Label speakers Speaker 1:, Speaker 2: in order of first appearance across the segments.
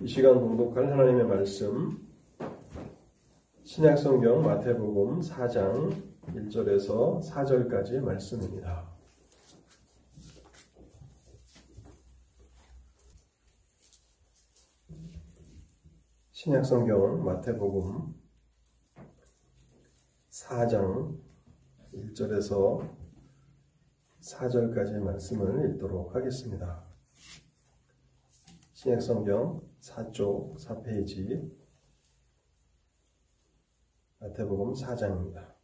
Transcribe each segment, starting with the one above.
Speaker 1: 이 시간 공독할 하나님의 말씀 신약성경 마태복음 4장 1절에서 4절까지 말씀입니다. 신약성경 마태복음 4장 1절에서 4절까지 말씀을 읽도록 하겠습니다. 신약성경 4쪽 4페이지 마태복음 4장입니다.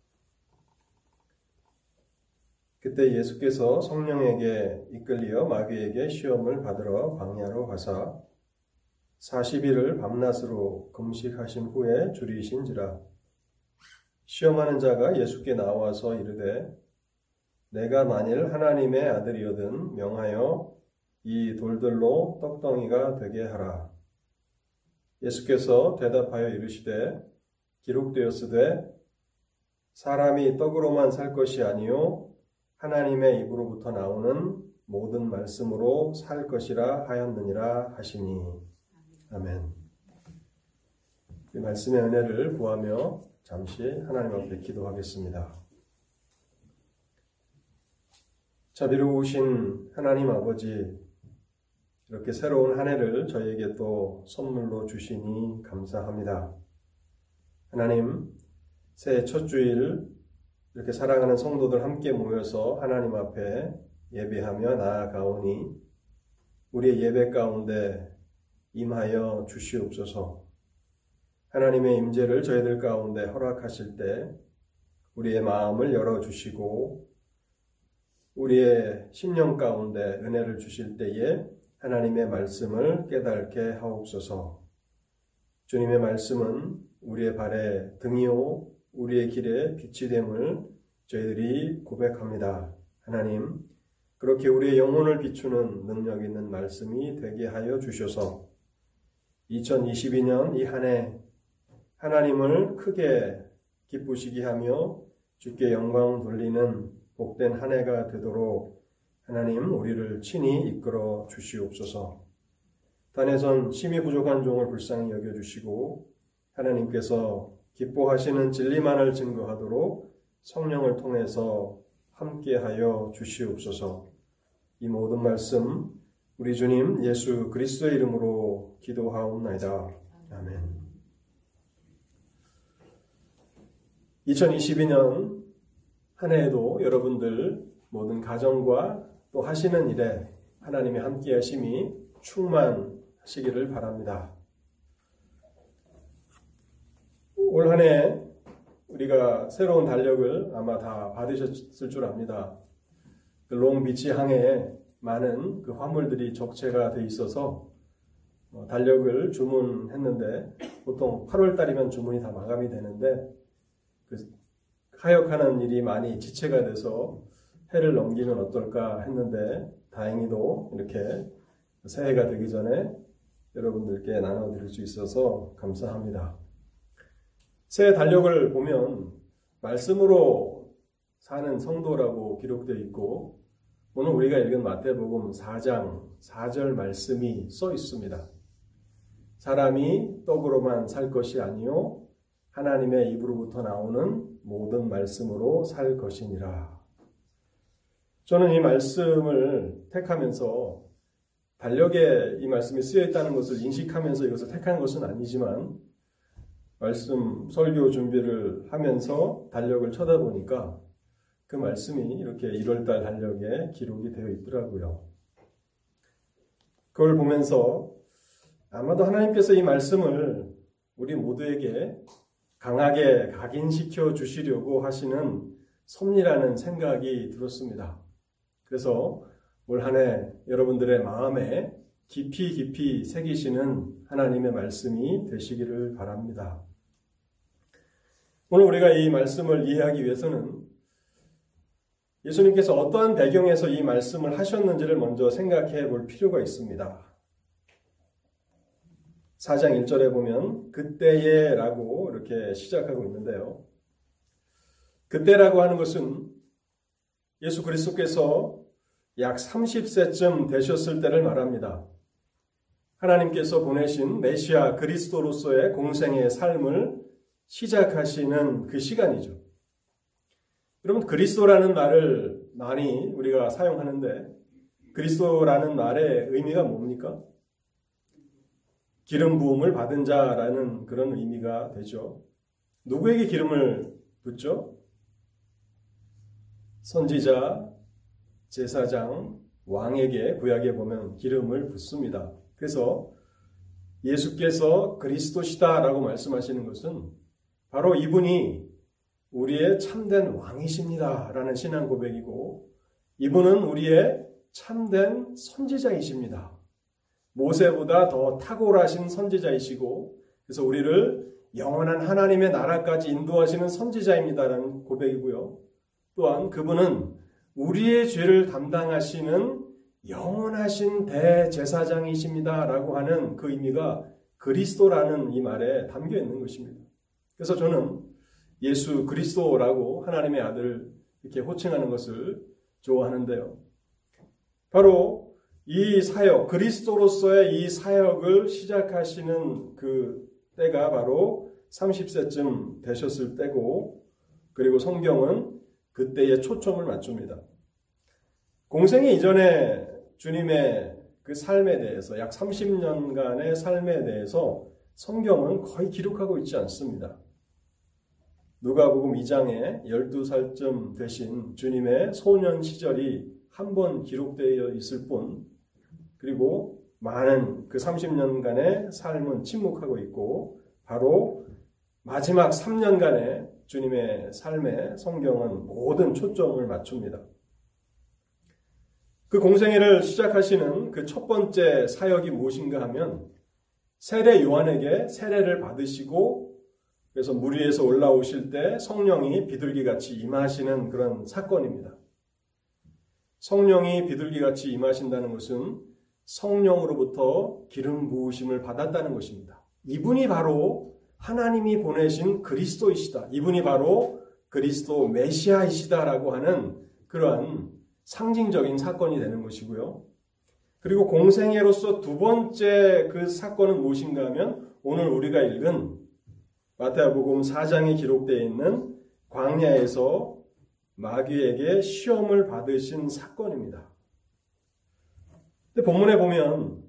Speaker 1: 그때 예수께서 성령에게 이끌리어 마귀에게 시험을 받으러 광야로 가사 40일을 밤낮으로 금식하신 후에 줄이신지라 시험하는 자가 예수께 나와서 이르되 내가 만일 하나님의 아들이거든 명하여 이 돌들로 떡덩이가 되게 하라. 예수께서 대답하여 이르시되 기록되었으되 사람이 떡으로만 살 것이 아니요 하나님의 입으로부터 나오는 모든 말씀으로 살 것이라 하였느니라 하시니 아멘. 이 말씀의 은혜를 구하며 잠시 하나님 앞에 기도하겠습니다. 자비로우신 하나님 아버지 이렇게 새로운 한 해를 저희에게 또 선물로 주시니 감사합니다. 하나님, 새해 첫 주일 이렇게 사랑하는 성도들 함께 모여서 하나님 앞에 예배하며 나아가오니 우리의 예배 가운데 임하여 주시옵소서. 하나님의 임재를 저희들 가운데 허락하실 때 우리의 마음을 열어 주시고 우리의 심령 가운데 은혜를 주실 때에 하나님의 말씀을 깨닫게 하옵소서. 주님의 말씀은 우리의 발에 등이요 우리의 길에 빛이 됨을 저희들이 고백합니다. 하나님, 그렇게 우리의 영혼을 비추는 능력 있는 말씀이 되게 하여 주셔서 2022년 이 한 해 하나님을 크게 기쁘시게 하며 주께 영광 돌리는 복된 한 해가 되도록 하나님 우리를 친히 이끌어 주시옵소서. 단에선 심히 부족한 종을 불쌍히 여겨 주시고 하나님께서 기뻐하시는 진리만을 증거하도록 성령을 통해서 함께하여 주시옵소서. 이 모든 말씀 우리 주님 예수 그리스도의 이름으로 기도하옵나이다. 아멘. 2022년 한 해에도 여러분들 모든 가정과 또 하시는 일에 하나님의 함께 하심이 충만하시기를 바랍니다. 올 한 해 우리가 새로운 달력을 아마 다 받으셨을 줄 압니다. 그 롱비치 항해에 많은 그 화물들이 적체가 돼 있어서 어, 달력을 주문했는데 보통 8월 달이면 주문이 다 마감이 되는데 그 하역하는 일이 많이 지체가 돼서 해를 넘기면 어떨까 했는데 다행히도 이렇게 새해가 되기 전에 여러분들께 나눠드릴 수 있어서 감사합니다. 새해 달력을 보면 말씀으로 사는 성도라고 기록되어 있고 오늘 우리가 읽은 마태복음 4장 4절 말씀이 써 있습니다. 사람이 떡으로만 살 것이 아니요 하나님의 입으로부터 나오는 모든 말씀으로 살 것이니라. 저는 이 말씀을 택하면서 달력에 이 말씀이 쓰여 있다는 것을 인식하면서 이것을 택한 것은 아니지만 말씀 설교 준비를 하면서 달력을 쳐다보니까 그 말씀이 이렇게 1월달 달력에 기록이 되어 있더라고요. 그걸 보면서 아마도 하나님께서 이 말씀을 우리 모두에게 강하게 각인시켜 주시려고 하시는 섭리라는 생각이 들었습니다. 그래서 올 한 해 여러분들의 마음에 깊이 깊이 새기시는 하나님의 말씀이 되시기를 바랍니다. 오늘 우리가 이 말씀을 이해하기 위해서는 예수님께서 어떠한 배경에서 이 말씀을 하셨는지를 먼저 생각해 볼 필요가 있습니다. 4장 1절에 보면 그때에 라고 이렇게 시작하고 있는데요. 그때라고 하는 것은 예수 그리스도께서 약 30세쯤 되셨을 때를 말합니다. 하나님께서 보내신 메시아 그리스도로서의 공생의 삶을 시작하시는 그 시간이죠. 여러분 그리스도라는 말을 많이 우리가 사용하는데 그리스도라는 말의 의미가 뭡니까? 기름 부음을 받은 자라는 그런 의미가 되죠. 누구에게 기름을 붓죠? 선지자, 제사장, 왕에게 구약에 보면 기름을 붓습니다. 그래서 예수께서 그리스도시다라고 말씀하시는 것은 바로 이분이 우리의 참된 왕이십니다라는 신앙 고백이고 이분은 우리의 참된 선지자이십니다. 모세보다 더 탁월하신 선지자이시고 그래서 우리를 영원한 하나님의 나라까지 인도하시는 선지자입니다라는 고백이고요. 또한 그분은 우리의 죄를 담당하시는 영원하신 대제사장이십니다 라고 하는 그 의미가 그리스도라는 이 말에 담겨 있는 것입니다. 그래서 저는 예수 그리스도라고 하나님의 아들 이렇게 호칭하는 것을 좋아하는데요. 바로 이 사역, 그리스도로서의 이 사역을 시작하시는 그 때가 바로 30세쯤 되셨을 때고, 그리고 성경은 그때에 초점을 맞춥니다. 공생이 이전에 주님의 그 삶에 대해서 약 30년간의 삶에 대해서 성경은 거의 기록하고 있지 않습니다. 누가복음 2장에 12살쯤 되신 주님의 소년 시절이 한 번 기록되어 있을 뿐 그리고 많은 그 30년간의 삶은 침묵하고 있고 바로 마지막 3년간의 주님의 삶에 성경은 모든 초점을 맞춥니다. 그 공생애를 시작하시는 그 첫 번째 사역이 무엇인가 하면 세례 요한에게 세례를 받으시고 그래서 물 위에서 올라오실 때 성령이 비둘기같이 임하시는 그런 사건입니다. 성령이 비둘기같이 임하신다는 것은 성령으로부터 기름 부으심을 받았다는 것입니다. 이분이 바로 하나님이 보내신 그리스도이시다. 이분이 바로 그리스도 메시아이시다라고 하는 그러한 상징적인 사건이 되는 것이고요. 그리고 공생애로서 두 번째 그 사건은 무엇인가 하면 오늘 우리가 읽은 마태복음 4장에 기록되어 있는 광야에서 마귀에게 시험을 받으신 사건입니다. 근데 본문에 보면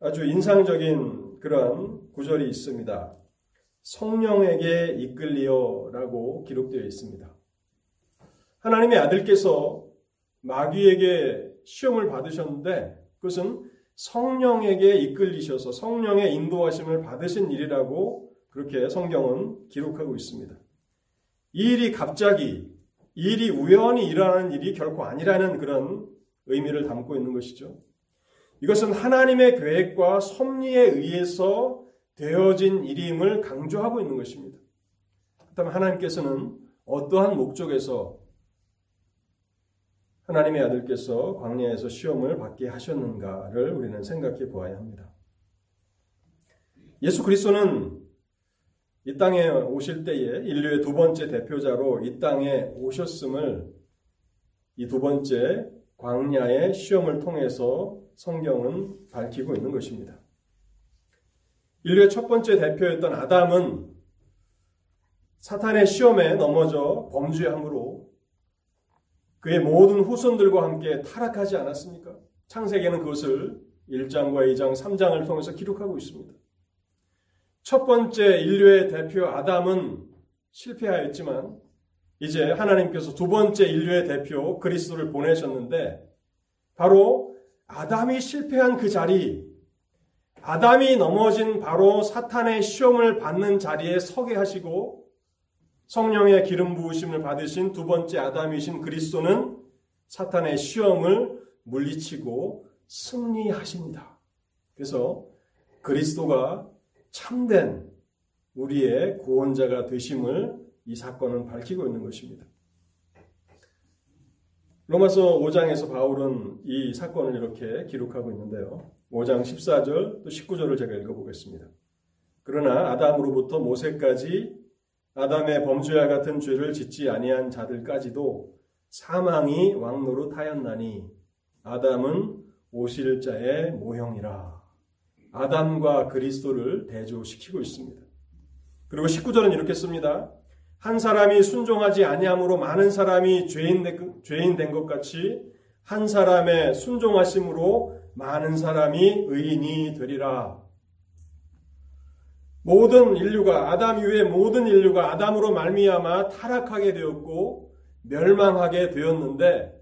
Speaker 1: 아주 인상적인 그러한 구절이 있습니다. 성령에게 이끌리어라고 기록되어 있습니다. 하나님의 아들께서 마귀에게 시험을 받으셨는데 그것은 성령에게 이끌리셔서 성령의 인도하심을 받으신 일이라고 그렇게 성경은 기록하고 있습니다. 이 일이 갑자기, 이 일이 우연히 일어나는 일이 결코 아니라는 그런 의미를 담고 있는 것이죠. 이것은 하나님의 계획과 섭리에 의해서 되어진 일임을 강조하고 있는 것입니다. 그렇다면 하나님께서는 어떠한 목적에서 하나님의 아들께서 광야에서 시험을 받게 하셨는가를 우리는 생각해 보아야 합니다. 예수 그리스도는 이 땅에 오실 때에 인류의 두 번째 대표자로 이 땅에 오셨음을 이 두 번째 광야의 시험을 통해서 성경은 밝히고 있는 것입니다. 인류의 첫 번째 대표였던 아담은 사탄의 시험에 넘어져 범죄함으로 그의 모든 후손들과 함께 타락하지 않았습니까? 창세기는 그것을 1장과 2장, 3장을 통해서 기록하고 있습니다. 첫 번째 인류의 대표 아담은 실패하였지만 이제 하나님께서 두 번째 인류의 대표 그리스도를 보내셨는데 바로 아담이 실패한 그 자리, 아담이 넘어진 바로 사탄의 시험을 받는 자리에 서게 하시고 성령의 기름 부으심을 받으신 두 번째 아담이신 그리스도는 사탄의 시험을 물리치고 승리하십니다. 그래서 그리스도가 참된 우리의 구원자가 되심을 이 사건은 밝히고 있는 것입니다. 로마서 5장에서 바울은 이 사건을 이렇게 기록하고 있는데요. 5장 14절 또 19절을 제가 읽어보겠습니다. 그러나 아담으로부터 모세까지 아담의 범죄와 같은 죄를 짓지 아니한 자들까지도 사망이 왕노릇하였나니 아담은 오실 자의 모형이라. 아담과 그리스도를 대조시키고 있습니다. 그리고 19절은 이렇게 씁니다. 한 사람이 순종하지 아니함으로 많은 사람이 죄인 된 것 같이 한 사람의 순종하심으로 많은 사람이 의인이 되리라. 모든 인류가 아담 이후의 모든 인류가 아담으로 말미암아 타락하게 되었고 멸망하게 되었는데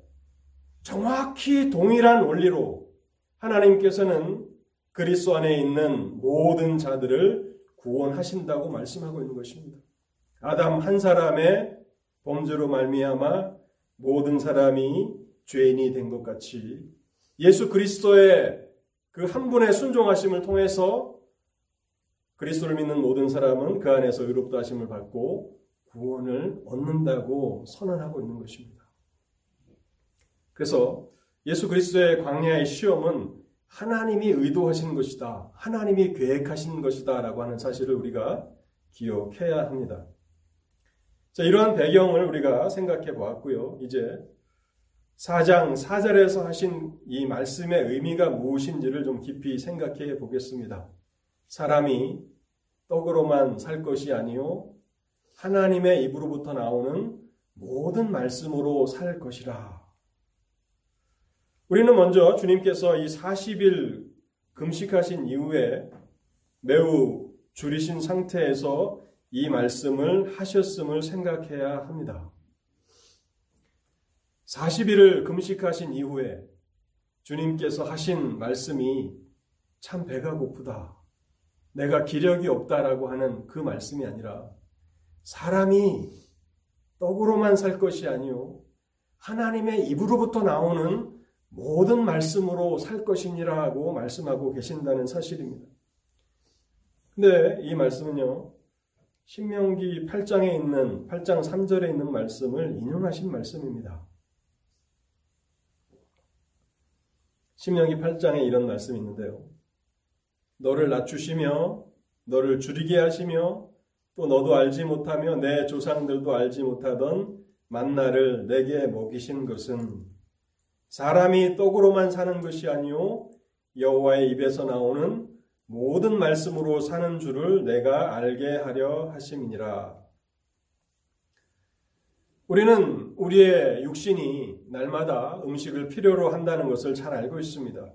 Speaker 1: 정확히 동일한 원리로 하나님께서는 그리스도 안에 있는 모든 자들을 구원하신다고 말씀하고 있는 것입니다. 아담 한 사람의 범죄로 말미암아 모든 사람이 죄인이 된 것 같이 예수 그리스도의 그 한 분의 순종하심을 통해서 그리스도를 믿는 모든 사람은 그 안에서 의롭다 하심을 받고 구원을 얻는다고 선언하고 있는 것입니다. 그래서 예수 그리스도의 광야의 시험은 하나님이 의도하신 것이다. 하나님이 계획하신 것이다. 라고 하는 사실을 우리가 기억해야 합니다. 자, 이러한 배경을 우리가 생각해 보았고요. 이제 4장 4절에서 하신 이 말씀의 의미가 무엇인지를 좀 깊이 생각해 보겠습니다. 사람이 떡으로만 살 것이 아니요 하나님의 입으로부터 나오는 모든 말씀으로 살 것이라. 우리는 먼저 주님께서 이 40일 금식하신 이후에 매우 줄이신 상태에서 이 말씀을 하셨음을 생각해야 합니다. 40일을 금식하신 이후에 주님께서 하신 말씀이 참 배가 고프다. 내가 기력이 없다라고 하는 그 말씀이 아니라 사람이 떡으로만 살 것이 아니요 하나님의 입으로부터 나오는 모든 말씀으로 살 것이니라고 말씀하고 계신다는 사실입니다. 근데 이 말씀은요. 신명기 8장에 있는 8장 3절에 있는 말씀을 인용하신 말씀입니다. 신명기 8장에 이런 말씀이 있는데요. 너를 낮추시며 너를 줄이게 하시며 또 너도 알지 못하며 내 조상들도 알지 못하던 만나를 내게 먹이신 것은 사람이 떡으로만 사는 것이 아니요 여호와의 입에서 나오는 모든 말씀으로 사는 줄을 내가 알게 하려 하심이니라. 우리는 우리의 육신이 날마다 음식을 필요로 한다는 것을 잘 알고 있습니다.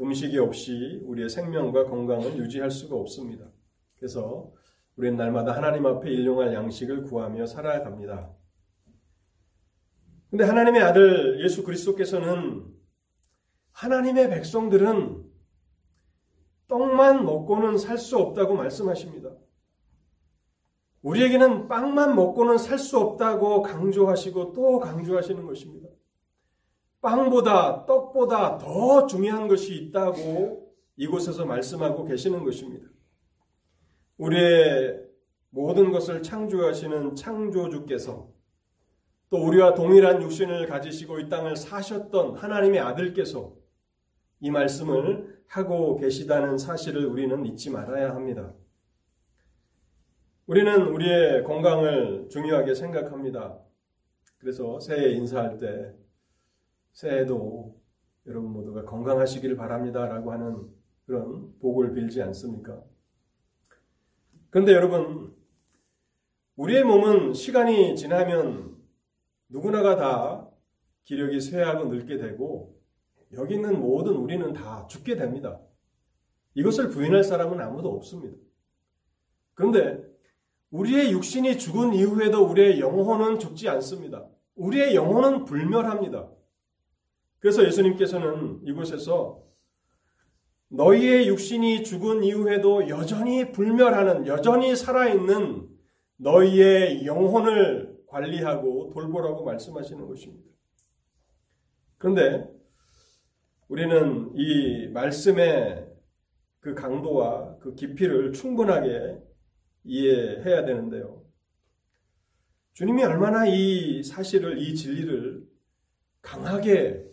Speaker 1: 음식이 없이 우리의 생명과 건강을 유지할 수가 없습니다. 그래서 우리는 날마다 하나님 앞에 일용할 양식을 구하며 살아갑니다. 근데 하나님의 아들 예수 그리스도께서는 하나님의 백성들은 떡만 먹고는 살 수 없다고 말씀하십니다. 우리에게는 빵만 먹고는 살 수 없다고 강조하시고 또 강조하시는 것입니다. 빵보다 떡보다 더 중요한 것이 있다고 이곳에서 말씀하고 계시는 것입니다. 우리의 모든 것을 창조하시는 창조주께서 또 우리와 동일한 육신을 가지시고 이 땅을 사셨던 하나님의 아들께서 이 말씀을 하고 계시다는 사실을 우리는 잊지 말아야 합니다. 우리는 우리의 건강을 중요하게 생각합니다. 그래서 새해 인사할 때 새해도 여러분 모두가 건강하시길 바랍니다라고 하는 그런 복을 빌지 않습니까? 그런데 여러분, 우리의 몸은 시간이 지나면 누구나가 다 기력이 쇠하고 늙게 되고 여기 있는 모든 우리는 다 죽게 됩니다. 이것을 부인할 사람은 아무도 없습니다. 그런데 우리의 육신이 죽은 이후에도 우리의 영혼은 죽지 않습니다. 우리의 영혼은 불멸합니다. 그래서 예수님께서는 이곳에서 너희의 육신이 죽은 이후에도 여전히 불멸하는, 여전히 살아있는 너희의 영혼을 관리하고 돌보라고 말씀하시는 것입니다. 그런데 우리는 이 말씀의 그 강도와 그 깊이를 충분하게 이해해야 되는데요. 주님이 얼마나 이 사실을, 이 진리를 강하게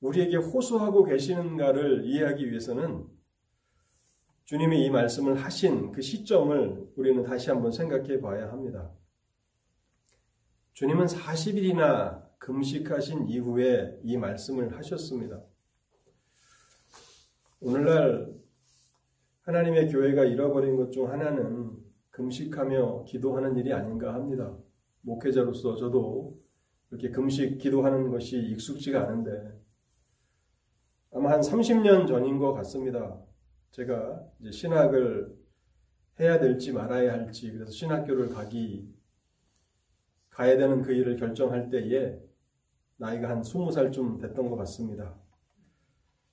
Speaker 1: 우리에게 호소하고 계시는가를 이해하기 위해서는 주님이 이 말씀을 하신 그 시점을 우리는 다시 한번 생각해 봐야 합니다. 주님은 40일이나 금식하신 이후에 이 말씀을 하셨습니다. 오늘날 하나님의 교회가 잃어버린 것 중 하나는 금식하며 기도하는 일이 아닌가 합니다. 목회자로서 저도 이렇게 금식 기도하는 것이 익숙지가 않은데 아마 한 30년 전인 것 같습니다. 제가 이제 신학을 해야 될지 말아야 할지 그래서 신학교를 가기 가야 되는 그 일을 결정할 때에 나이가 한 20살쯤 됐던 것 같습니다.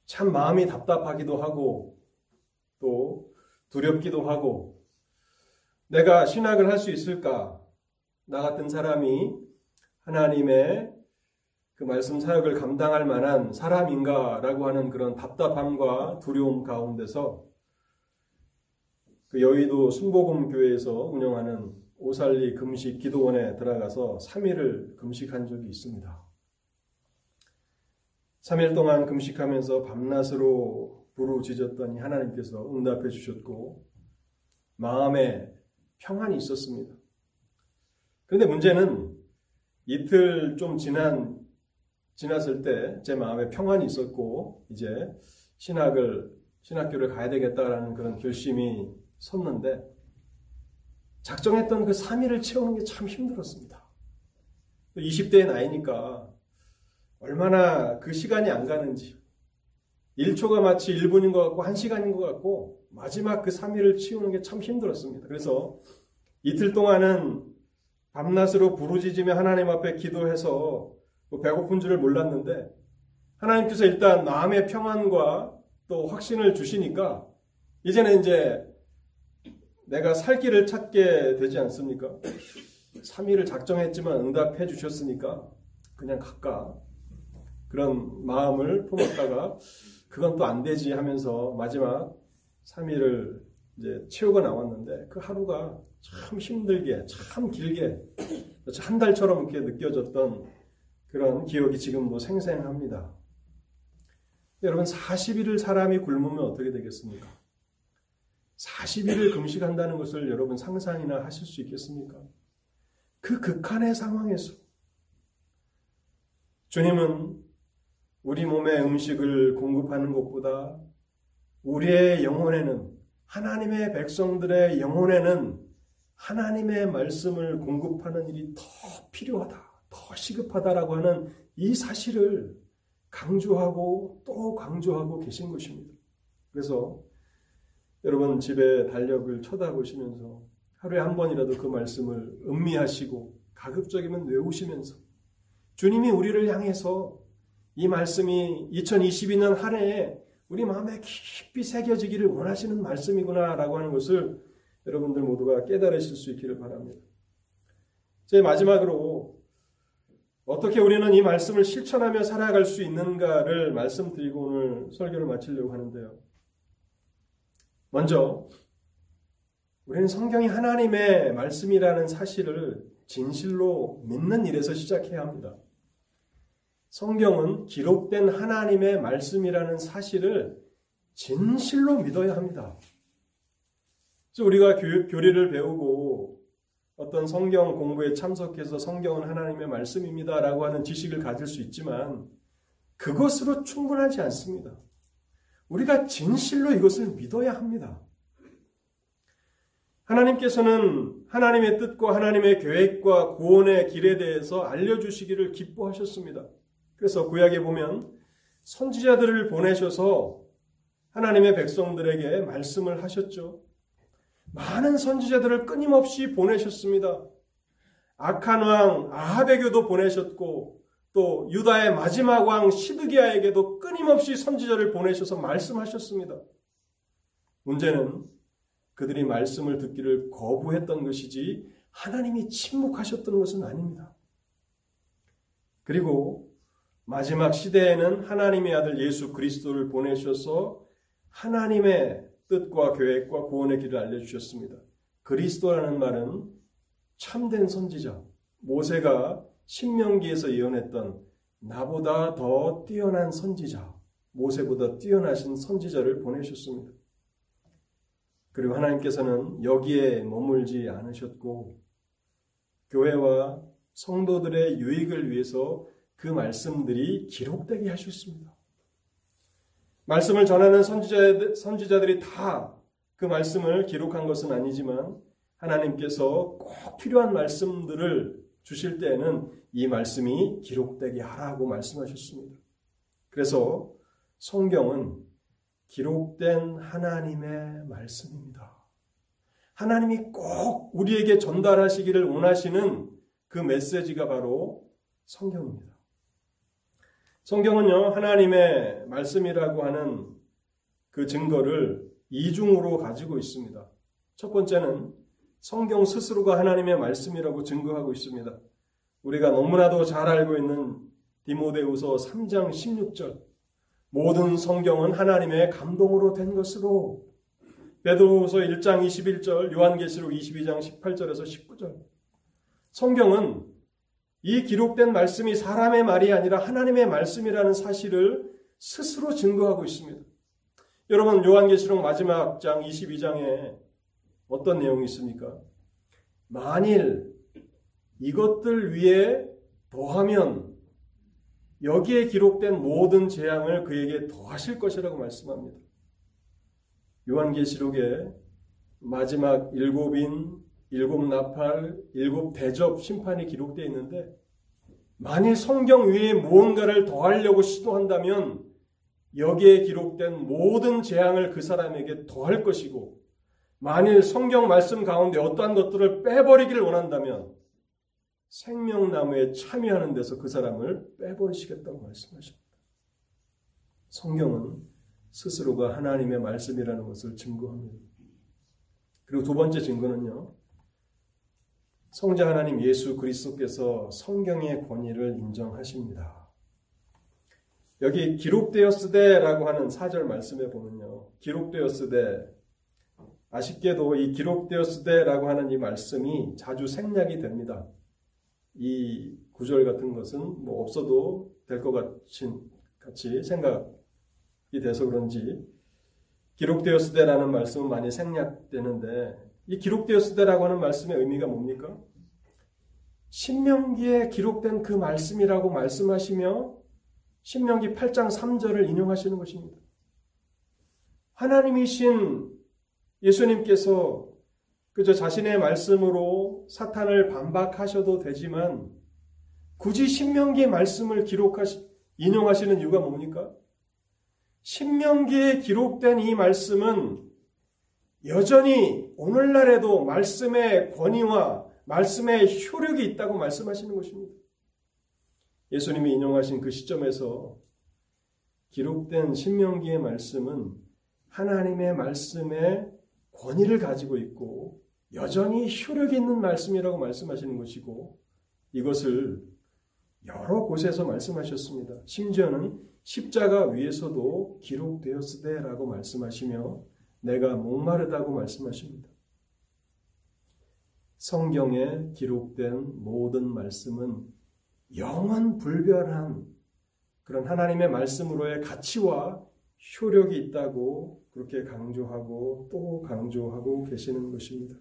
Speaker 1: 참 마음이 답답하기도 하고 또 두렵기도 하고 내가 신학을 할 수 있을까? 나 같은 사람이 하나님의 그 말씀 사역을 감당할 만한 사람인가라고 하는 그런 답답함과 두려움 가운데서 그 여의도 순복음 교회에서 운영하는 오살리 금식 기도원에 들어가서 3일을 금식한 적이 있습니다. 3일 동안 금식하면서 밤낮으로 부르짖었더니 하나님께서 응답해 주셨고 마음에 평안이 있었습니다. 그런데 문제는 이틀 좀 지난 지났을 때 제 마음에 평안이 있었고 이제 신학을 신학교를 가야 되겠다라는 그런 결심이 섰는데 작정했던 그 3일을 채우는 게 참 힘들었습니다. 20대의 나이니까 얼마나 그 시간이 안 가는지 1초가 마치 1분인 것 같고 1시간인 것 같고 마지막 그 3일을 치우는 게 참 힘들었습니다. 그래서 이틀 동안은 밤낮으로 부르짖으며 하나님 앞에 기도해서 뭐 배고픈 줄을 몰랐는데 하나님께서 일단 마음의 평안과 또 확신을 주시니까 이제는 이제 내가 살 길을 찾게 되지 않습니까? 3일을 작정했지만 응답해 주셨으니까 그냥 갈까? 그런 마음을 품었다가 그건 또 안 되지 하면서 마지막 3일을 이제 채우고 나왔는데 그 하루가 참 힘들게, 참 길게, 한 달처럼 이렇게 느껴졌던 그런 기억이 지금도 생생합니다. 여러분, 40일을 사람이 굶으면 어떻게 되겠습니까? 40일을 금식한다는 것을 여러분 상상이나 하실 수 있겠습니까? 그 극한의 상황에서 주님은 우리 몸에 음식을 공급하는 것보다 우리의 영혼에는 하나님의 백성들의 영혼에는 하나님의 말씀을 공급하는 일이 더 필요하다, 더 시급하다라고 하는 이 사실을 강조하고 또 강조하고 계신 것입니다. 그래서 여러분 집에 달력을 쳐다보시면서 하루에 한 번이라도 그 말씀을 음미하시고 가급적이면 외우시면서 주님이 우리를 향해서 이 말씀이 2022년 한 해에 우리 마음에 깊이 새겨지기를 원하시는 말씀이구나라고 하는 것을 여러분들 모두가 깨달으실 수 있기를 바랍니다. 제 마지막으로 어떻게 우리는 이 말씀을 실천하며 살아갈 수 있는가를 말씀드리고 오늘 설교를 마치려고 하는데요. 먼저 우리는 성경이 하나님의 말씀이라는 사실을 진실로 믿는 일에서 시작해야 합니다. 성경은 기록된 하나님의 말씀이라는 사실을 진실로 믿어야 합니다. 우리가 교, 리를 배우고 어떤 성경 공부에 참석해서 성경은 하나님의 말씀입니다 라고 하는 지식을 가질 수 있지만 그것으로 충분하지 않습니다. 우리가 진실로 이것을 믿어야 합니다. 하나님께서는 하나님의 뜻과 하나님의 계획과 구원의 길에 대해서 알려주시기를 기뻐하셨습니다. 그래서 구약에 보면 선지자들을 보내셔서 하나님의 백성들에게 말씀을 하셨죠. 많은 선지자들을 끊임없이 보내셨습니다. 악한 왕 아하베교도 보내셨고 또 유다의 마지막 왕 시드기야에게도 끊임없이 선지자를 보내셔서 말씀하셨습니다. 문제는 그들이 말씀을 듣기를 거부했던 것이지 하나님이 침묵하셨던 것은 아닙니다. 그리고 마지막 시대에는 하나님의 아들 예수 그리스도를 보내셔서 하나님의 뜻과 계획과 구원의 길을 알려주셨습니다. 그리스도라는 말은 참된 선지자, 모세가 신명기에서 예언했던 나보다 더 뛰어난 선지자, 모세보다 뛰어나신 선지자를 보내셨습니다. 그리고 하나님께서는 여기에 머물지 않으셨고, 교회와 성도들의 유익을 위해서 그 말씀들이 기록되게 하셨습니다. 말씀을 전하는 선지자, 선지자들이 다 그 말씀을 기록한 것은 아니지만 하나님께서 꼭 필요한 말씀들을 주실 때에는 이 말씀이 기록되게 하라고 말씀하셨습니다. 그래서 성경은 기록된 하나님의 말씀입니다. 하나님이 꼭 우리에게 전달하시기를 원하시는 그 메시지가 바로 성경입니다. 성경은요, 하나님의 말씀이라고 하는 그 증거를 이중으로 가지고 있습니다. 첫 번째는 성경 스스로가 하나님의 말씀이라고 증거하고 있습니다. 우리가 너무나도 잘 알고 있는 디모데후서 3장 16절 모든 성경은 하나님의 감동으로 된 것으로 베드로후서 1장 21절 요한계시록 22장 18절에서 19절 성경은 이 기록된 말씀이 사람의 말이 아니라 하나님의 말씀이라는 사실을 스스로 증거하고 있습니다. 여러분 요한계시록 마지막 장 22장에 어떤 내용이 있습니까? 만일 이것들 위에 더하면 여기에 기록된 모든 재앙을 그에게 더하실 것이라고 말씀합니다. 요한계시록에 마지막 일곱인, 일곱 나팔, 일곱 대접 심판이 기록되어 있는데 만일 성경 위에 무언가를 더하려고 시도한다면 여기에 기록된 모든 재앙을 그 사람에게 더할 것이고 만일 성경 말씀 가운데 어떠한 것들을 빼버리기를 원한다면 생명나무에 참여하는 데서 그 사람을 빼버리시겠다고 말씀하십니다. 성경은 스스로가 하나님의 말씀이라는 것을 증거합니다. 그리고 두 번째 증거는요. 성자 하나님 예수 그리스도께서 성경의 권위를 인정하십니다. 여기 기록되었으되라고 하는 사절 말씀에 보면요. 기록되었으되 아쉽게도 이 기록되었으되라고 하는 이 말씀이 자주 생략이 됩니다. 이 구절 같은 것은 뭐 없어도 될 것 같이 생각이 돼서 그런지 기록되었으되라는 말씀은 많이 생략되는데 이 기록되었으되라고 하는 말씀의 의미가 뭡니까? 신명기에 기록된 그 말씀이라고 말씀하시며 신명기 8장 3절을 인용하시는 것입니다. 하나님이신 예수님께서 그저 자신의 말씀으로 사탄을 반박하셔도 되지만 굳이 신명기의 말씀을 기록하시, 인용하시는 이유가 뭡니까? 신명기에 기록된 이 말씀은 여전히 오늘날에도 말씀의 권위와 말씀의 효력이 있다고 말씀하시는 것입니다. 예수님이 인용하신 그 시점에서 기록된 신명기의 말씀은 하나님의 말씀의 권위를 가지고 있고 여전히 효력이 있는 말씀이라고 말씀하시는 것이고 이것을 여러 곳에서 말씀하셨습니다. 심지어는 십자가 위에서도 기록되었으되라고 말씀하시며 내가 목마르다고 말씀하십니다. 성경에 기록된 모든 말씀은 영원 불변한 그런 하나님의 말씀으로의 가치와 효력이 있다고 그렇게 강조하고 또 강조하고 계시는 것입니다.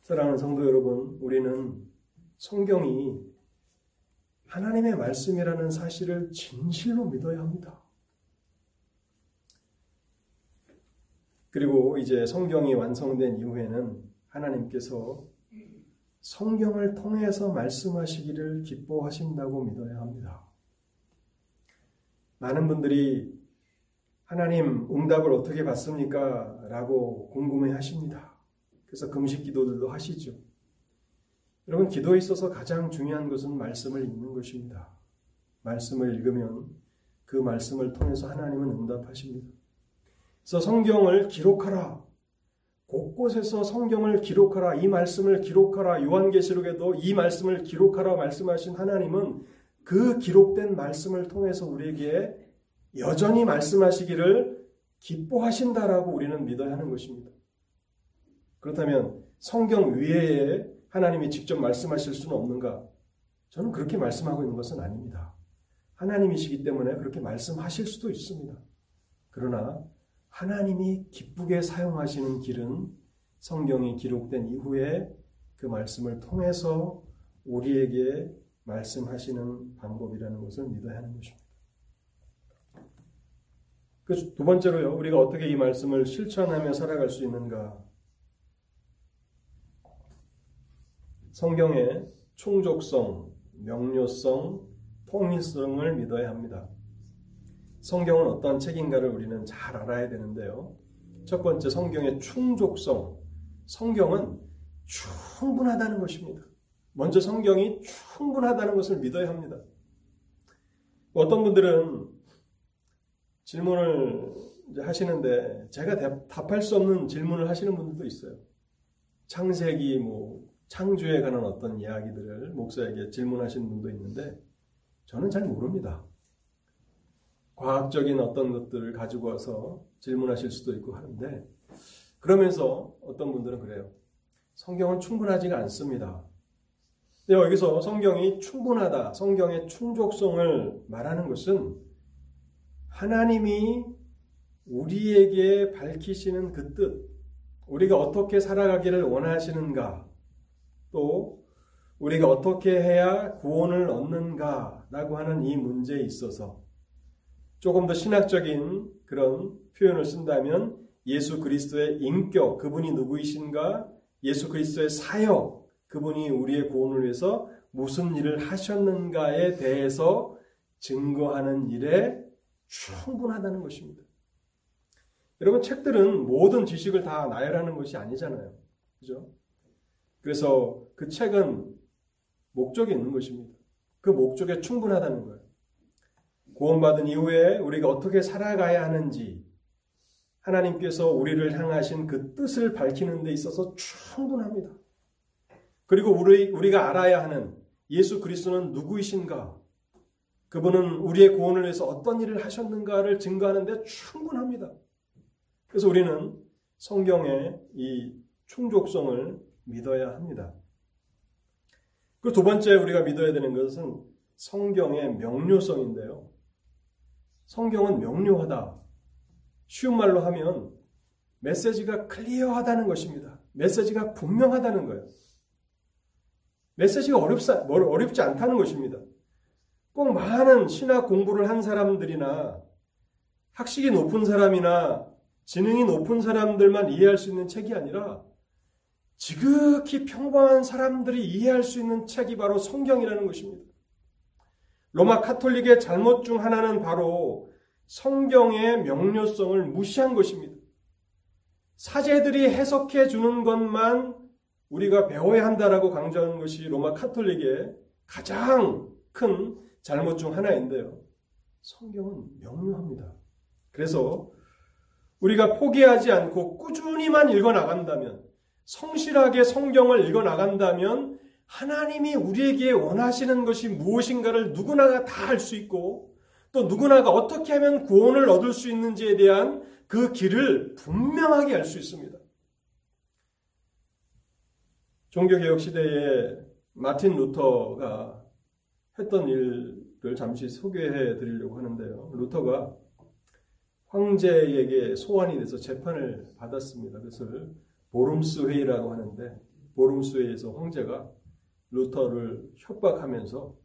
Speaker 1: 사랑하는 성도 여러분, 우리는 성경이 하나님의 말씀이라는 사실을 진실로 믿어야 합니다. 그리고 이제 성경이 완성된 이후에는 하나님께서 성경을 통해서 말씀하시기를 기뻐하신다고 믿어야 합니다. 많은 분들이 하나님 응답을 어떻게 받습니까? 라고 궁금해 하십니다. 그래서 금식 기도들도 하시죠. 여러분, 기도에 있어서 가장 중요한 것은 말씀을 읽는 것입니다. 말씀을 읽으면 그 말씀을 통해서 하나님은 응답하십니다. 그래서 성경을 기록하라. 곳곳에서 성경을 기록하라. 이 말씀을 기록하라. 요한계시록에도 이 말씀을 기록하라 말씀하신 하나님은 그 기록된 말씀을 통해서 우리에게 여전히 말씀하시기를 기뻐하신다라고 우리는 믿어야 하는 것입니다. 그렇다면 성경 위에 하나님이 직접 말씀하실 수는 없는가? 저는 그렇게 말씀하고 있는 것은 아닙니다. 하나님이시기 때문에 그렇게 말씀하실 수도 있습니다. 그러나 하나님이 기쁘게 사용하시는 길은 성경이 기록된 이후에 그 말씀을 통해서 우리에게 말씀하시는 방법이라는 것을 믿어야 하는 것입니다. 그 두 번째로요, 우리가 어떻게 이 말씀을 실천하며 살아갈 수 있는가? 성경의 충족성, 명료성, 통일성을 믿어야 합니다. 성경은 어떤 책인가를 우리는 잘 알아야 되는데요. 첫 번째 성경의 충족성. 성경은 충분하다는 것입니다. 먼저 성경이 충분하다는 것을 믿어야 합니다. 어떤 분들은 질문을 하시는데 제가 답할 수 없는 질문을 하시는 분들도 있어요. 창세기 뭐 창조에 관한 어떤 이야기들을 목사에게 질문하시는 분도 있는데 저는 잘 모릅니다. 과학적인 어떤 것들을 가지고 와서 질문하실 수도 있고 하는데 그러면서 어떤 분들은 그래요. 성경은 충분하지가 않습니다. 여기서 성경이 충분하다, 성경의 충족성을 말하는 것은 하나님이 우리에게 밝히시는 그 뜻, 우리가 어떻게 살아가기를 원하시는가, 또 우리가 어떻게 해야 구원을 얻는가라고 하는 이 문제에 있어서 조금 더 신학적인 그런 표현을 쓴다면 예수 그리스도의 인격, 그분이 누구이신가, 예수 그리스도의 사역, 그분이 우리의 구원을 위해서 무슨 일을 하셨는가에 대해서 증거하는 일에 충분하다는 것입니다. 여러분, 책들은 모든 지식을 다 나열하는 것이 아니잖아요. 그죠? 그래서 그 책은 목적이 있는 것입니다. 그 목적에 충분하다는 거예요. 구원받은 이후에 우리가 어떻게 살아가야 하는지 하나님께서 우리를 향하신 그 뜻을 밝히는 데 있어서 충분합니다. 그리고 우리, 우리가 알아야 하는 예수 그리스도는 누구이신가? 그분은 우리의 구원을 위해서 어떤 일을 하셨는가를 증거하는 데 충분합니다. 그래서 우리는 성경의 이 충족성을 믿어야 합니다. 그두 번째 우리가 믿어야 되는 것은 성경의 명료성인데요. 성경은 명료하다. 쉬운 말로 하면 메시지가 클리어하다는 것입니다. 메시지가 분명하다는 거예요. 메시지가 어렵사, 어렵지 않다는 것입니다. 꼭 많은 신학 공부를 한 사람들이나 학식이 높은 사람이나 지능이 높은 사람들만 이해할 수 있는 책이 아니라 지극히 평범한 사람들이 이해할 수 있는 책이 바로 성경이라는 것입니다. 로마 카톨릭의 잘못 중 하나는 바로 성경의 명료성을 무시한 것입니다. 사제들이 해석해 주는 것만 우리가 배워야 한다라고 강조하는 것이 로마 카톨릭의 가장 큰 잘못 중 하나인데요. 성경은 명료합니다. 그래서 우리가 포기하지 않고 꾸준히만 읽어 나간다면 성실하게 성경을 읽어 나간다면 하나님이 우리에게 원하시는 것이 무엇인가를 누구나가 다알 수 있고 또 누구나가 어떻게 하면 구원을 얻을 수 있는지에 대한 그 길을 분명하게 알 수 있습니다. 종교개혁 시대에 마틴 루터가 했던 일을 잠시 소개해 드리려고 하는데요. 루터가 황제에게 소환이 돼서 재판을 받았습니다. 그것을 보름스 회의라고 하는데 보름스 회의에서 황제가 루터를 협박하면서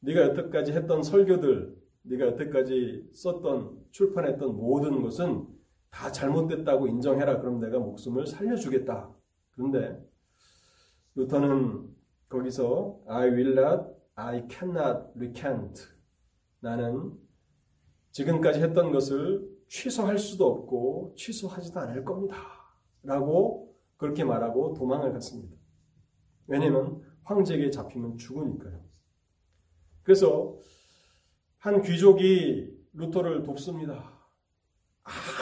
Speaker 1: 네가 여태까지 했던 설교들, 네가 여태까지 썼던 출판했던 모든 것은 다 잘못됐다고 인정해라. 그럼 내가 목숨을 살려주겠다. 그런데 루터는 거기서 I will not, I cannot recant. 나는 지금까지 했던 것을 취소할 수도 없고 취소하지도 않을 겁니다. 라고 그렇게 말하고 도망을 갔습니다. 왜냐하면 황제에게 잡히면 죽으니까요. 그래서 한 귀족이 루터를 돕습니다.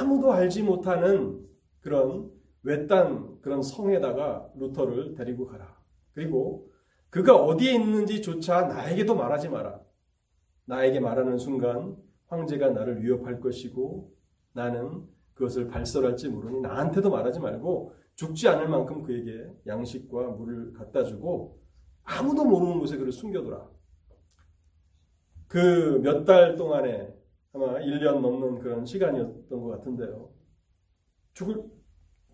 Speaker 1: 아무도 알지 못하는 그런 외딴 그런 성에다가 루터를 데리고 가라. 그리고 그가 어디에 있는지조차 나에게도 말하지 마라. 나에게 말하는 순간 황제가 나를 위협할 것이고 나는 그것을 발설할지 모르니 나한테도 말하지 말고 죽지 않을 만큼 그에게 양식과 물을 갖다 주고 아무도 모르는 곳에 그를 숨겨둬라. 그 몇 달 동안에 아마 1년 넘는 그런 시간이었던 것 같은데요. 죽을,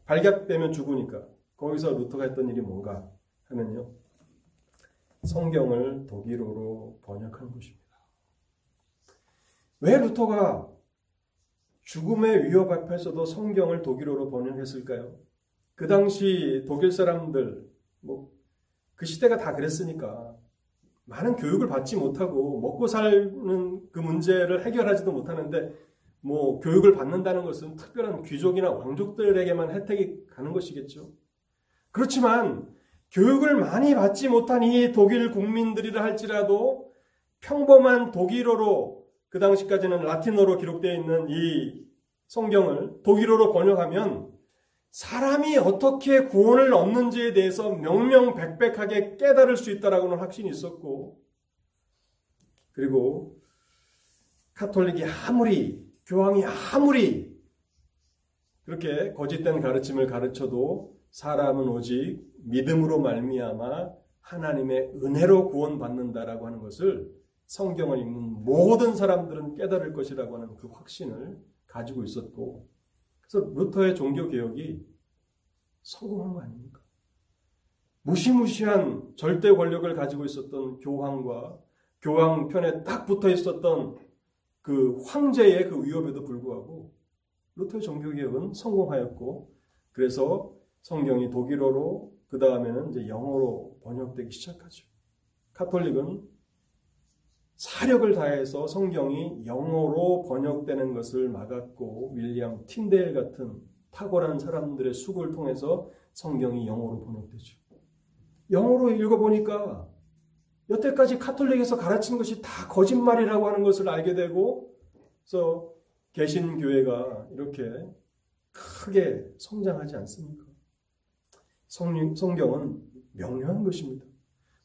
Speaker 1: 발각되면 죽으니까 거기서 루터가 했던 일이 뭔가 하면요. 성경을 독일어로 번역한 것입니다. 왜 루터가 죽음의 위협 앞에서도 성경을 독일어로 번역했을까요? 그 당시 독일 사람들, 뭐, 그 시대가 다 그랬으니까, 많은 교육을 받지 못하고, 먹고 사는 그 문제를 해결하지도 못하는데, 뭐, 교육을 받는다는 것은 특별한 귀족이나 왕족들에게만 혜택이 가는 것이겠죠. 그렇지만, 교육을 많이 받지 못한 이 독일 국민들이라 할지라도, 평범한 독일어로 그 당시까지는 라틴어로 기록되어 있는 이 성경을 독일어로 번역하면 사람이 어떻게 구원을 얻는지에 대해서 명명백백하게 깨달을 수 있다라고는 확신이 있었고 그리고 카톨릭이 아무리 교황이 아무리 그렇게 거짓된 가르침을 가르쳐도 사람은 오직 믿음으로 말미암아 하나님의 은혜로 구원받는다라고 하는 것을 성경을 읽는 모든 사람들은 깨달을 것이라고 하는 그 확신을 가지고 있었고 그래서 루터의 종교 개혁이 성공한 거 아닙니까? 무시무시한 절대 권력을 가지고 있었던 교황과 교황 편에 딱 붙어 있었던 그 황제의 그 위협에도 불구하고 루터의 종교 개혁은 성공하였고 그래서 성경이 독일어로 그 다음에는 이제 영어로 번역되기 시작하죠. 카톨릭은 사력을 다해서 성경이 영어로 번역되는 것을 막았고 윌리엄 틴데일 같은 탁월한 사람들의 수고를 통해서 성경이 영어로 번역되죠. 영어로 읽어보니까 여태까지 카톨릭에서 가르친 것이 다 거짓말이라고 하는 것을 알게 되고 그래서 개신 교회가 이렇게 크게 성장하지 않습니까? 성경은 명료한 것입니다.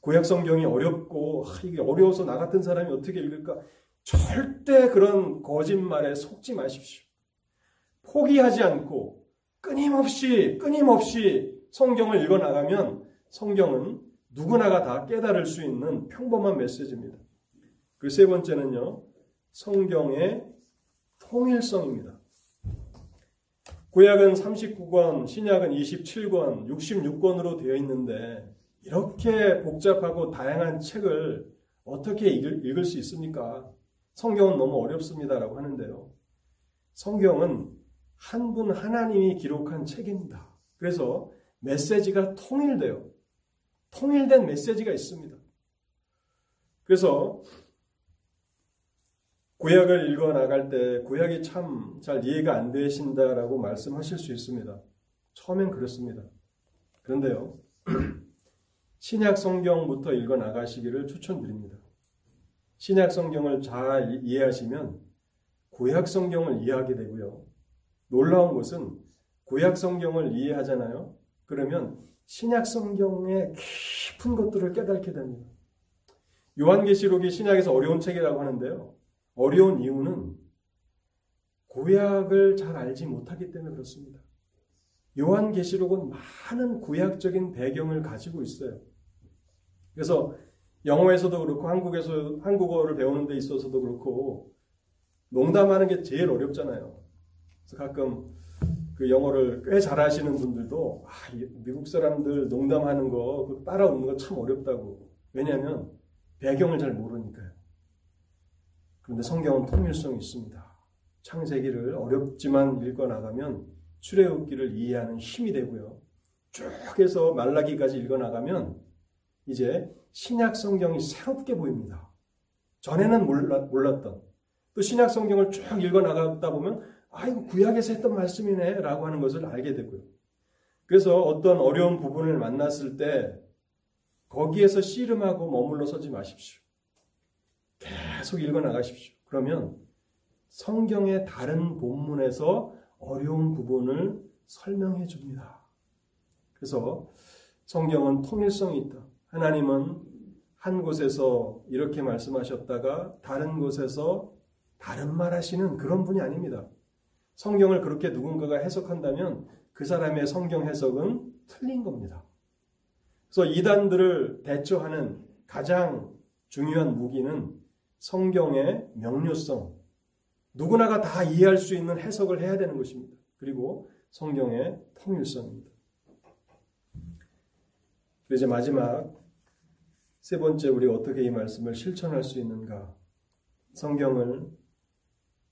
Speaker 1: 구약 성경이 어렵고 아, 이게 어려워서 나 같은 사람이 어떻게 읽을까? 절대 그런 거짓말에 속지 마십시오. 포기하지 않고 끊임없이 끊임없이 성경을 읽어 나가면 성경은 누구나가 다 깨달을 수 있는 평범한 메시지입니다. 그 세 번째는요. 성경의 통일성입니다. 구약은 39권, 신약은 27권, 66권으로 되어 있는데 이렇게 복잡하고 다양한 책을 어떻게 읽을, 수 있습니까? 성경은 너무 어렵습니다라고 하는데요. 성경은 한 분 하나님이 기록한 책입니다. 그래서 메시지가 통일돼요. 통일된 메시지가 있습니다. 그래서 구약을 읽어 나갈 때 구약이 참 잘 이해가 안 되신다라고 말씀하실 수 있습니다. 처음엔 그렇습니다. 그런데요. 신약 성경부터 읽어 나가시기를 추천드립니다. 신약 성경을 잘 이해하시면 구약 성경을 이해하게 되고요. 놀라운 것은 구약 성경을 이해하잖아요. 그러면 신약 성경의 깊은 것들을 깨닫게 됩니다. 요한계시록이 신약에서 어려운 책이라고 하는데요. 어려운 이유는 구약을 잘 알지 못하기 때문에 그렇습니다. 요한계시록은 많은 구약적인 배경을 가지고 있어요. 그래서 영어에서도 그렇고 한국에서 한국어를 배우는 데 있어서도 그렇고 농담하는 게 제일 어렵잖아요. 그래서 가끔 그 영어를 꽤 잘하시는 분들도 아, 미국 사람들 농담하는 거 따라오는 거 참 어렵다고. 왜냐하면 배경을 잘 모르니까요. 그런데 성경은 통일성이 있습니다. 창세기를 어렵지만 읽어 나가면 출애굽기를 이해하는 힘이 되고요. 쭉 해서 말라기까지 읽어 나가면 이제 신약 성경이 새롭게 보입니다. 전에는 몰랐던 또 신약 성경을 쭉 읽어 나가다 보면 아 이거 구약에서 했던 말씀이네라고 하는 것을 알게 되고요. 그래서 어떤 어려운 부분을 만났을 때 거기에서 씨름하고 머물러 서지 마십시오. 계속 읽어 나가십시오. 그러면 성경의 다른 본문에서 어려운 부분을 설명해 줍니다. 그래서 성경은 통일성이 있다. 하나님은 한 곳에서 이렇게 말씀하셨다가 다른 곳에서 다른 말 하시는 그런 분이 아닙니다. 성경을 그렇게 누군가가 해석한다면 그 사람의 성경 해석은 틀린 겁니다. 그래서 이단들을 대처하는 가장 중요한 무기는 성경의 명료성, 누구나가 다 이해할 수 있는 해석을 해야 되는 것입니다. 그리고 성경의 통일성입니다. 이제 마지막 세 번째, 우리 어떻게 이 말씀을 실천할 수 있는가? 성경을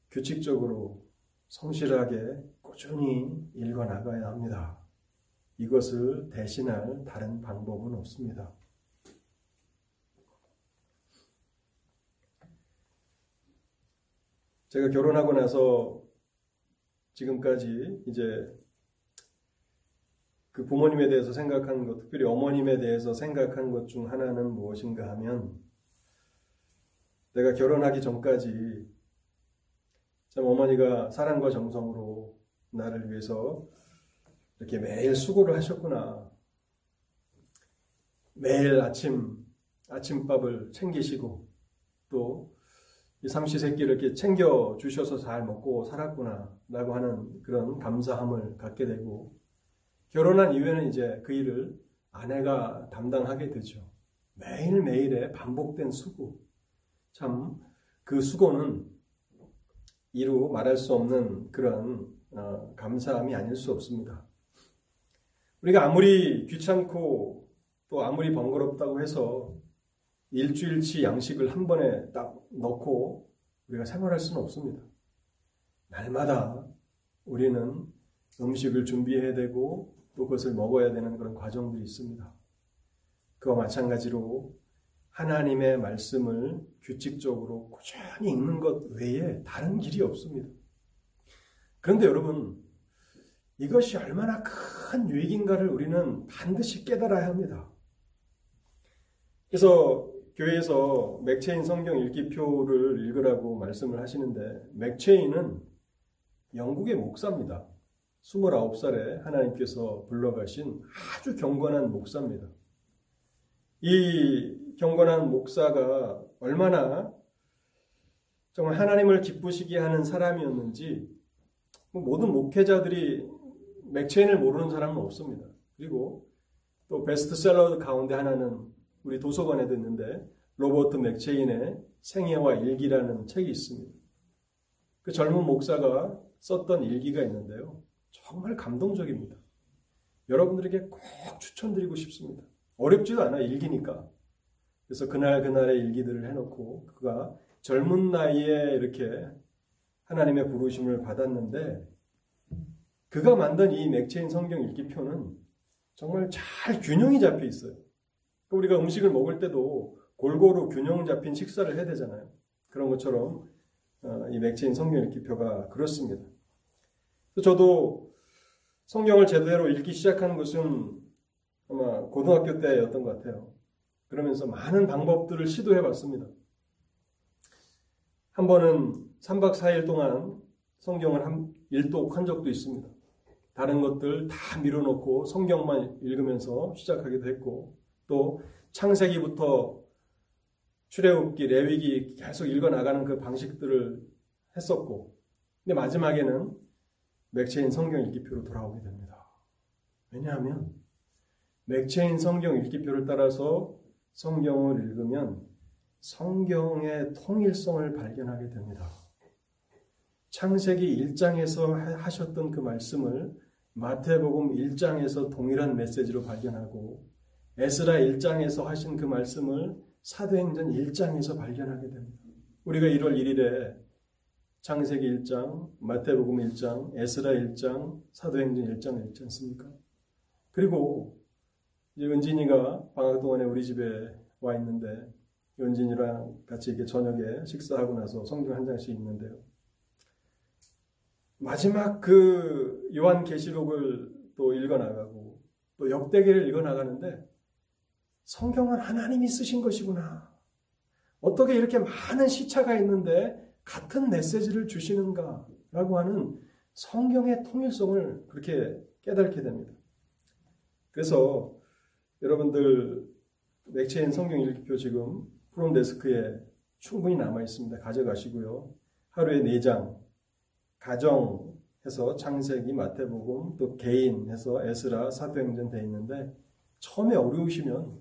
Speaker 1: 규칙적으로 성실하게 꾸준히 읽어 나가야 합니다. 이것을 대신할 다른 방법은 없습니다. 제가 결혼하고 나서 지금까지 이제 그 부모님에 대해서 생각한 것, 특별히 어머님에 대해서 생각한 것 중 하나는 무엇인가 하면 내가 결혼하기 전까지 참 어머니가 사랑과 정성으로 나를 위해서 이렇게 매일 수고를 하셨구나. 매일 아침, 아침밥을 챙기시고 또이 삼시세끼를 이렇게 챙겨 주셔서 잘 먹고 살았구나. 라고 하는 그런 감사함을 갖게 되고 결혼한 이후에는 이제 그 일을 아내가 담당하게 되죠. 매일매일의 반복된 수고. 참, 그 수고는 이루 말할 수 없는 그런 어, 감사함이 아닐 수 없습니다. 우리가 아무리 귀찮고 또 아무리 번거롭다고 해서 일주일치 양식을 한 번에 딱 넣고 우리가 생활할 수는 없습니다. 날마다 우리는 음식을 준비해야 되고 또 그것을 먹어야 되는 그런 과정들이 있습니다. 그와 마찬가지로 하나님의 말씀을 규칙적으로 꾸준히 읽는 것 외에 다른 길이 없습니다. 그런데 여러분, 이것이 얼마나 큰 유익인가를 우리는 반드시 깨달아야 합니다. 그래서 교회에서 맥체인 성경 읽기표를 읽으라고 말씀을 하시는데 맥체인은 영국의 목사입니다. 29살에 하나님께서 불러가신 아주 경건한 목사입니다. 이 경건한 목사가 얼마나 정말 하나님을 기쁘시게 하는 사람이었는지 뭐 모든 목회자들이 맥체인을 모르는 사람은 없습니다. 그리고 또 베스트셀러 가운데 하나는 우리 도서관에도 있는데 로버트 맥체인의 생애와 일기라는 책이 있습니다. 그 젊은 목사가 썼던 일기가 있는데요. 정말 감동적입니다. 여러분들에게 꼭 추천드리고 싶습니다. 어렵지도 않아 일기니까. 그래서 그날 그날의 일기들을 해놓고 그가 젊은 나이에 이렇게 하나님의 부르심을 받았는데 그가 만든 이 맥체인 성경 읽기표는 정말 잘 균형이 잡혀 있어요. 그러니까 우리가 음식을 먹을 때도 골고루 균형 잡힌 식사를 해야 되잖아요. 그런 것처럼 어, 이 맥체인 성경 읽기표가 그렇습니다. 저도 성경을 제대로 읽기 시작한 것은 아마 고등학교 때였던 것 같아요. 그러면서 많은 방법들을 시도해 봤습니다. 한 번은 3박 4일 동안 성경을 한, 일독한 적도 있습니다. 다른 것들 다 밀어놓고 성경만 읽으면서 시작하기도 했고, 또 창세기부터 출애굽기, 레위기 계속 읽어 나가는 그 방식들을 했었고, 근데 마지막에는 맥체인 성경 읽기표로 돌아오게 됩니다. 왜냐하면 맥체인 성경 읽기표를 따라서 성경을 읽으면 성경의 통일성을 발견하게 됩니다. 창세기 1장에서 하셨던 그 말씀을 마태복음 1장에서 동일한 메시지로 발견하고 에스라 1장에서 하신 그 말씀을 사도행전 1장에서 발견하게 됩니다. 우리가 1월 1일에 창세기 1장, 마태복음 1장, 에스라 1장, 사도행전 1장 읽지 않습니까? 그리고 이제 은진이가 방학 동안에 우리 집에 와 있는데 은진이랑 같이 이렇게 저녁에 식사하고 나서 성경 한 장씩 읽는데요. 마지막 그 요한 계시록을 또 읽어 나가고 또 역대기를 읽어 나가는데 성경은 하나님이 쓰신 것이구나. 어떻게 이렇게 많은 시차가 있는데 같은 메시지를 주시는가라고 하는 성경의 통일성을 그렇게 깨닫게 됩니다. 그래서 여러분들 맥체인 성경 읽기표 지금 프롬데스크에 충분히 남아 있습니다. 가져가시고요. 하루에 4장 가정 해서 창세기, 마태복음, 또 개인 해서 에스라, 사도행전 돼 있는데 처음에 어려우시면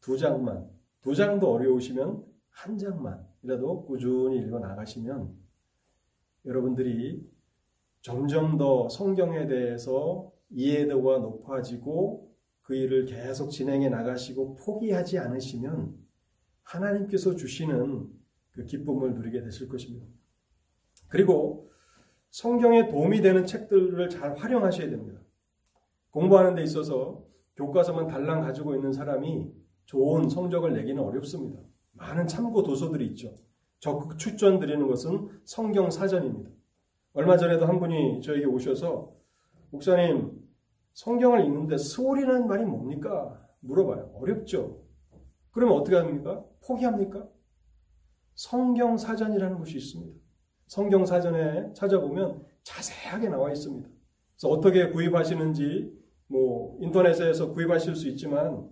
Speaker 1: 두 장만, 두 장도 어려우시면 한 장만 이라도 꾸준히 읽어 나가시면 여러분들이 점점 더 성경에 대해서 이해도가 높아지고 그 일을 계속 진행해 나가시고 포기하지 않으시면 하나님께서 주시는 그 기쁨을 누리게 되실 것입니다. 그리고 성경에 도움이 되는 책들을 잘 활용하셔야 됩니다. 공부하는 데 있어서 교과서만 달랑 가지고 있는 사람이 좋은 성적을 내기는 어렵습니다. 많은 참고 도서들이 있죠. 적극 추천드리는 것은 성경 사전입니다. 얼마 전에도 한 분이 저에게 오셔서 목사님 성경을 읽는데 스월이라는 말이 뭡니까? 물어봐요. 어렵죠. 그러면 어떻게 합니까? 포기합니까? 성경 사전이라는 것이 있습니다. 성경 사전에 찾아보면 자세하게 나와 있습니다. 그래서 어떻게 구입하시는지 뭐 인터넷에서 구입하실 수 있지만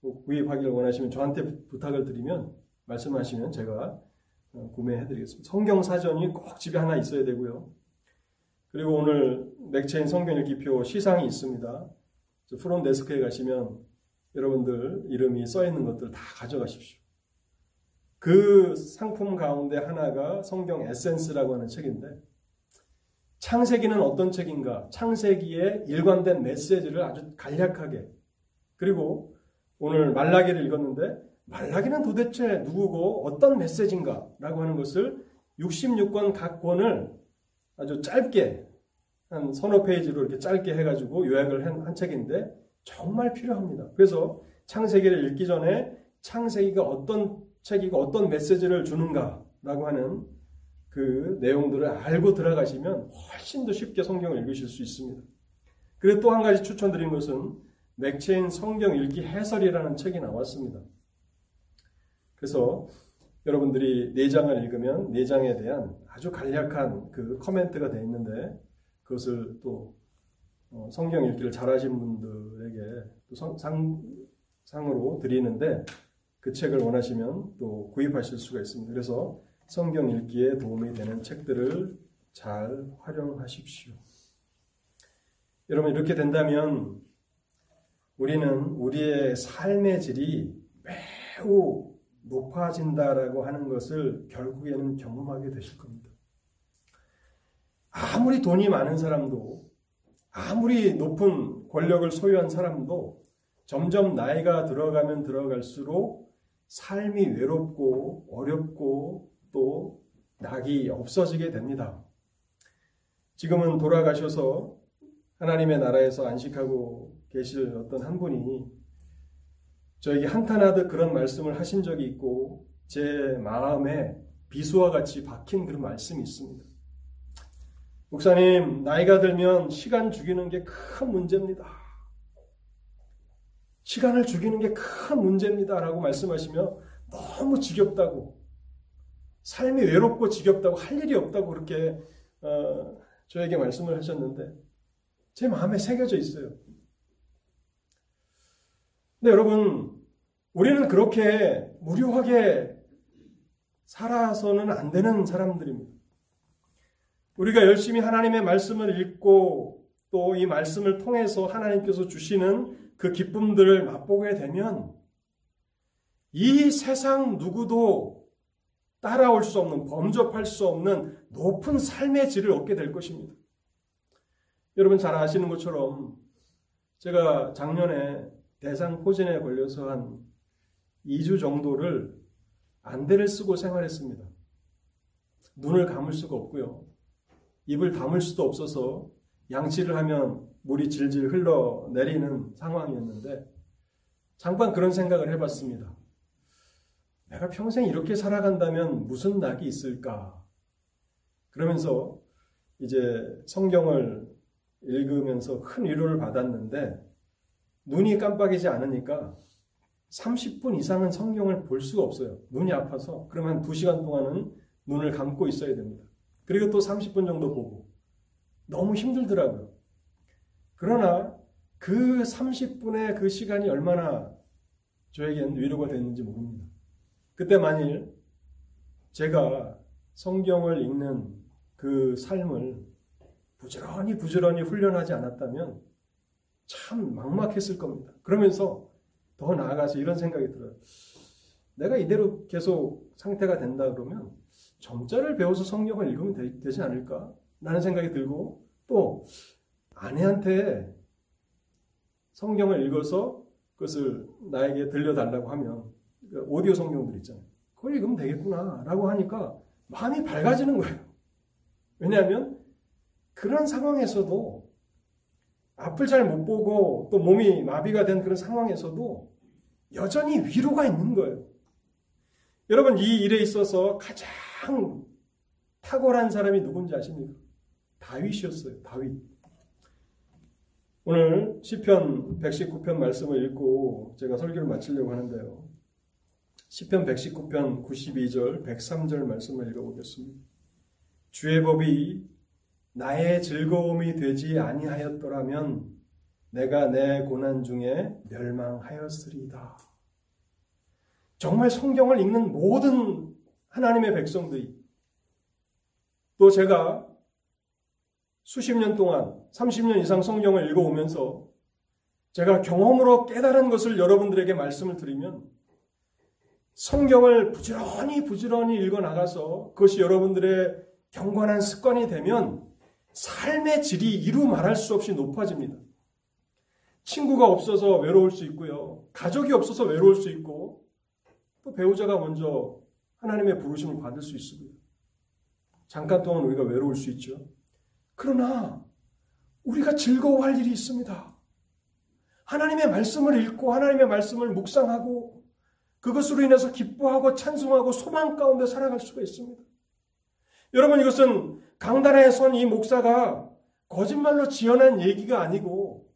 Speaker 1: 뭐 구입하기를 원하시면 저한테 부탁을 드리면 말씀하시면 제가 어, 구매해 드리겠습니다. 성경 사전이 꼭 집에 하나 있어야 되고요. 그리고 오늘 맥체인 성경 읽기표 시상이 있습니다. 프롬 데스크에 가시면 여러분들 이름이 써 있는 것들 다 가져가십시오. 그 상품 가운데 하나가 성경 에센스라고 하는 책인데 창세기는 어떤 책인가? 창세기에 일관된 메시지를 아주 간략하게 그리고 오늘 말라기를 읽었는데 말라기는 도대체 누구고 어떤 메시지인가? 라고 하는 것을 66권 각 권을 아주 짧게 한 서너 페이지로 이렇게 짧게 해가지고 요약을 한, 한 책인데 정말 필요합니다. 그래서 창세기를 읽기 전에 창세기가 어떤 책이고 어떤 메시지를 주는가라고 하는 그 내용들을 알고 들어가시면 훨씬 더 쉽게 성경을 읽으실 수 있습니다. 그리고 또 한 가지 추천드린 것은 맥체인 성경 읽기 해설이라는 책이 나왔습니다. 그래서 여러분들이 내장을 읽으면 내장에 대한 아주 간략한 그 커멘트가 되어 있는데 그것을 또 어, 성경 읽기를 잘하신 분들에게 상, 상으로 드리는데 그 책을 원하시면 또 구입하실 수가 있습니다. 그래서 성경 읽기에 도움이 되는 책들을 잘 활용하십시오. 여러분 이렇게 된다면 우리는 우리의 삶의 질이 매우 높아진다라고 하는 것을 결국에는 경험하게 되실 겁니다. 아무리 돈이 많은 사람도 아무리 높은 권력을 소유한 사람도 점점 나이가 들어가면 들어갈수록 삶이 외롭고 어렵고 또 낙이 없어지게 됩니다. 지금은 돌아가셔서 하나님의 나라에서 안식하고 계실 어떤 한 분이 저에게 한탄하듯 그런 말씀을 하신 적이 있고 제 마음에 비수와 같이 박힌 그런 말씀이 있습니다. 목사님, 나이가 들면 시간 죽이는 게 큰 문제입니다. 시간을 죽이는 게 큰 문제입니다. 라고 말씀하시며 너무 지겹다고, 삶이 외롭고 지겹다고 할 일이 없다고 그렇게 어, 저에게 말씀을 하셨는데 제 마음에 새겨져 있어요. 근데 여러분, 우리는 그렇게 무료하게 살아서는 안 되는 사람들입니다. 우리가 열심히 하나님의 말씀을 읽고 또 이 말씀을 통해서 하나님께서 주시는 그 기쁨들을 맛보게 되면 이 세상 누구도 따라올 수 없는, 범접할 수 없는 높은 삶의 질을 얻게 될 것입니다. 여러분 잘 아시는 것처럼 제가 작년에 대상 포진에 걸려서 한 2주 정도를 안대를 쓰고 생활했습니다. 눈을 감을 수가 없고요. 입을 담을 수도 없어서 양치를 하면 물이 질질 흘러내리는 상황이었는데 잠깐 그런 생각을 해봤습니다. 내가 평생 이렇게 살아간다면 무슨 낙이 있을까? 그러면서 이제 성경을 읽으면서 큰 위로를 받았는데 눈이 깜빡이지 않으니까 30분 이상은 성경을 볼 수가 없어요. 눈이 아파서 그러면 2시간 동안은 눈을 감고 있어야 됩니다. 그리고 또 30분 정도 보고 너무 힘들더라고요. 그러나 그 30분의 그 시간이 얼마나 저에겐 위로가 됐는지 모릅니다. 그때 만일 제가 성경을 읽는 그 삶을 부지런히 부지런히 훈련하지 않았다면 참 막막했을 겁니다. 그러면서 더 나아가서 이런 생각이 들어요. 내가 이대로 계속 상태가 된다 그러면 점자를 배워서 성경을 읽으면 되, 지 않을까? 라는 생각이 들고 또 아내한테 성경을 읽어서 그것을 나에게 들려달라고 하면 그 오디오 성경들 있잖아요. 그걸 읽으면 되겠구나 라고 하니까 마음이 밝아지는 거예요. 왜냐하면 그런 상황에서도 앞을 잘 못 보고 또 몸이 마비가 된 그런 상황에서도 여전히 위로가 있는 거예요. 여러분 이 일에 있어서 가장 탁월한 사람이 누군지 아십니까? 다윗이었어요. 다윗. 오늘 시편 119편 말씀을 읽고 제가 설교를 마치려고 하는데요. 시편 119편 92절 103절 말씀을 읽어보겠습니다. 주의 법이 나의 즐거움이 되지 아니하였더라면 내가 내 고난 중에 멸망하였으리다. 정말 성경을 읽는 모든 하나님의 백성들이 또 제가 수십 년 동안 30년 이상 성경을 읽어오면서 제가 경험으로 깨달은 것을 여러분들에게 말씀을 드리면 성경을 부지런히 부지런히 읽어 나가서 그것이 여러분들의 경건한 습관이 되면 삶의 질이 이루 말할 수 없이 높아집니다. 친구가 없어서 외로울 수 있고요. 가족이 없어서 외로울 수 있고 또 배우자가 먼저 하나님의 부르심을 받을 수 있습니다. 잠깐 동안 우리가 외로울 수 있죠. 그러나 우리가 즐거워할 일이 있습니다. 하나님의 말씀을 읽고 하나님의 말씀을 묵상하고 그것으로 인해서 기뻐하고 찬송하고 소망 가운데 살아갈 수가 있습니다. 여러분 이것은 강단에 선 이 목사가 거짓말로 지어낸 얘기가 아니고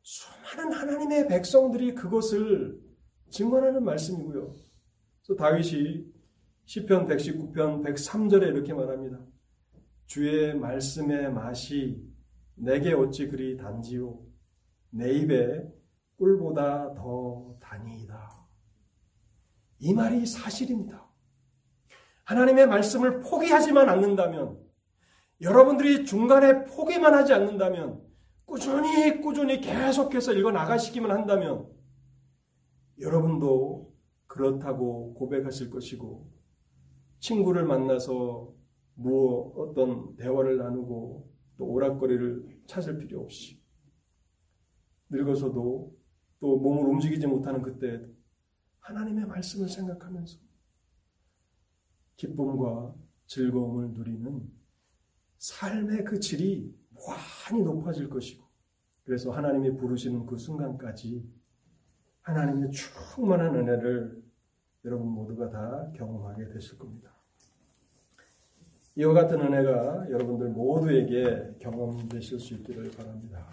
Speaker 1: 수많은 하나님의 백성들이 그것을 증언하는 말씀이고요. 그래서 다윗이 시편 119편 103절에 이렇게 말합니다. 주의 말씀의 맛이 내게 어찌 그리 단지요 내 입에 꿀보다 더 다니이다. 이 말이 사실입니다. 하나님의 말씀을 포기하지만 않는다면 여러분들이 중간에 포기만 하지 않는다면 꾸준히 꾸준히 계속해서 읽어 나가시기만 한다면 여러분도 그렇다고 고백하실 것이고 친구를 만나서 뭐 어떤 대화를 나누고 또 오락거리를 찾을 필요 없이 늙어서도 또 몸을 움직이지 못하는 그때에도 하나님의 말씀을 생각하면서 기쁨과 즐거움을 누리는 삶의 그 질이 많이 높아질 것이고 그래서 하나님이 부르시는 그 순간까지 하나님의 충만한 은혜를 여러분 모두가 다 경험하게 되실 겁니다. 이와 같은 은혜가 여러분들 모두에게 경험되실 수 있기를 바랍니다.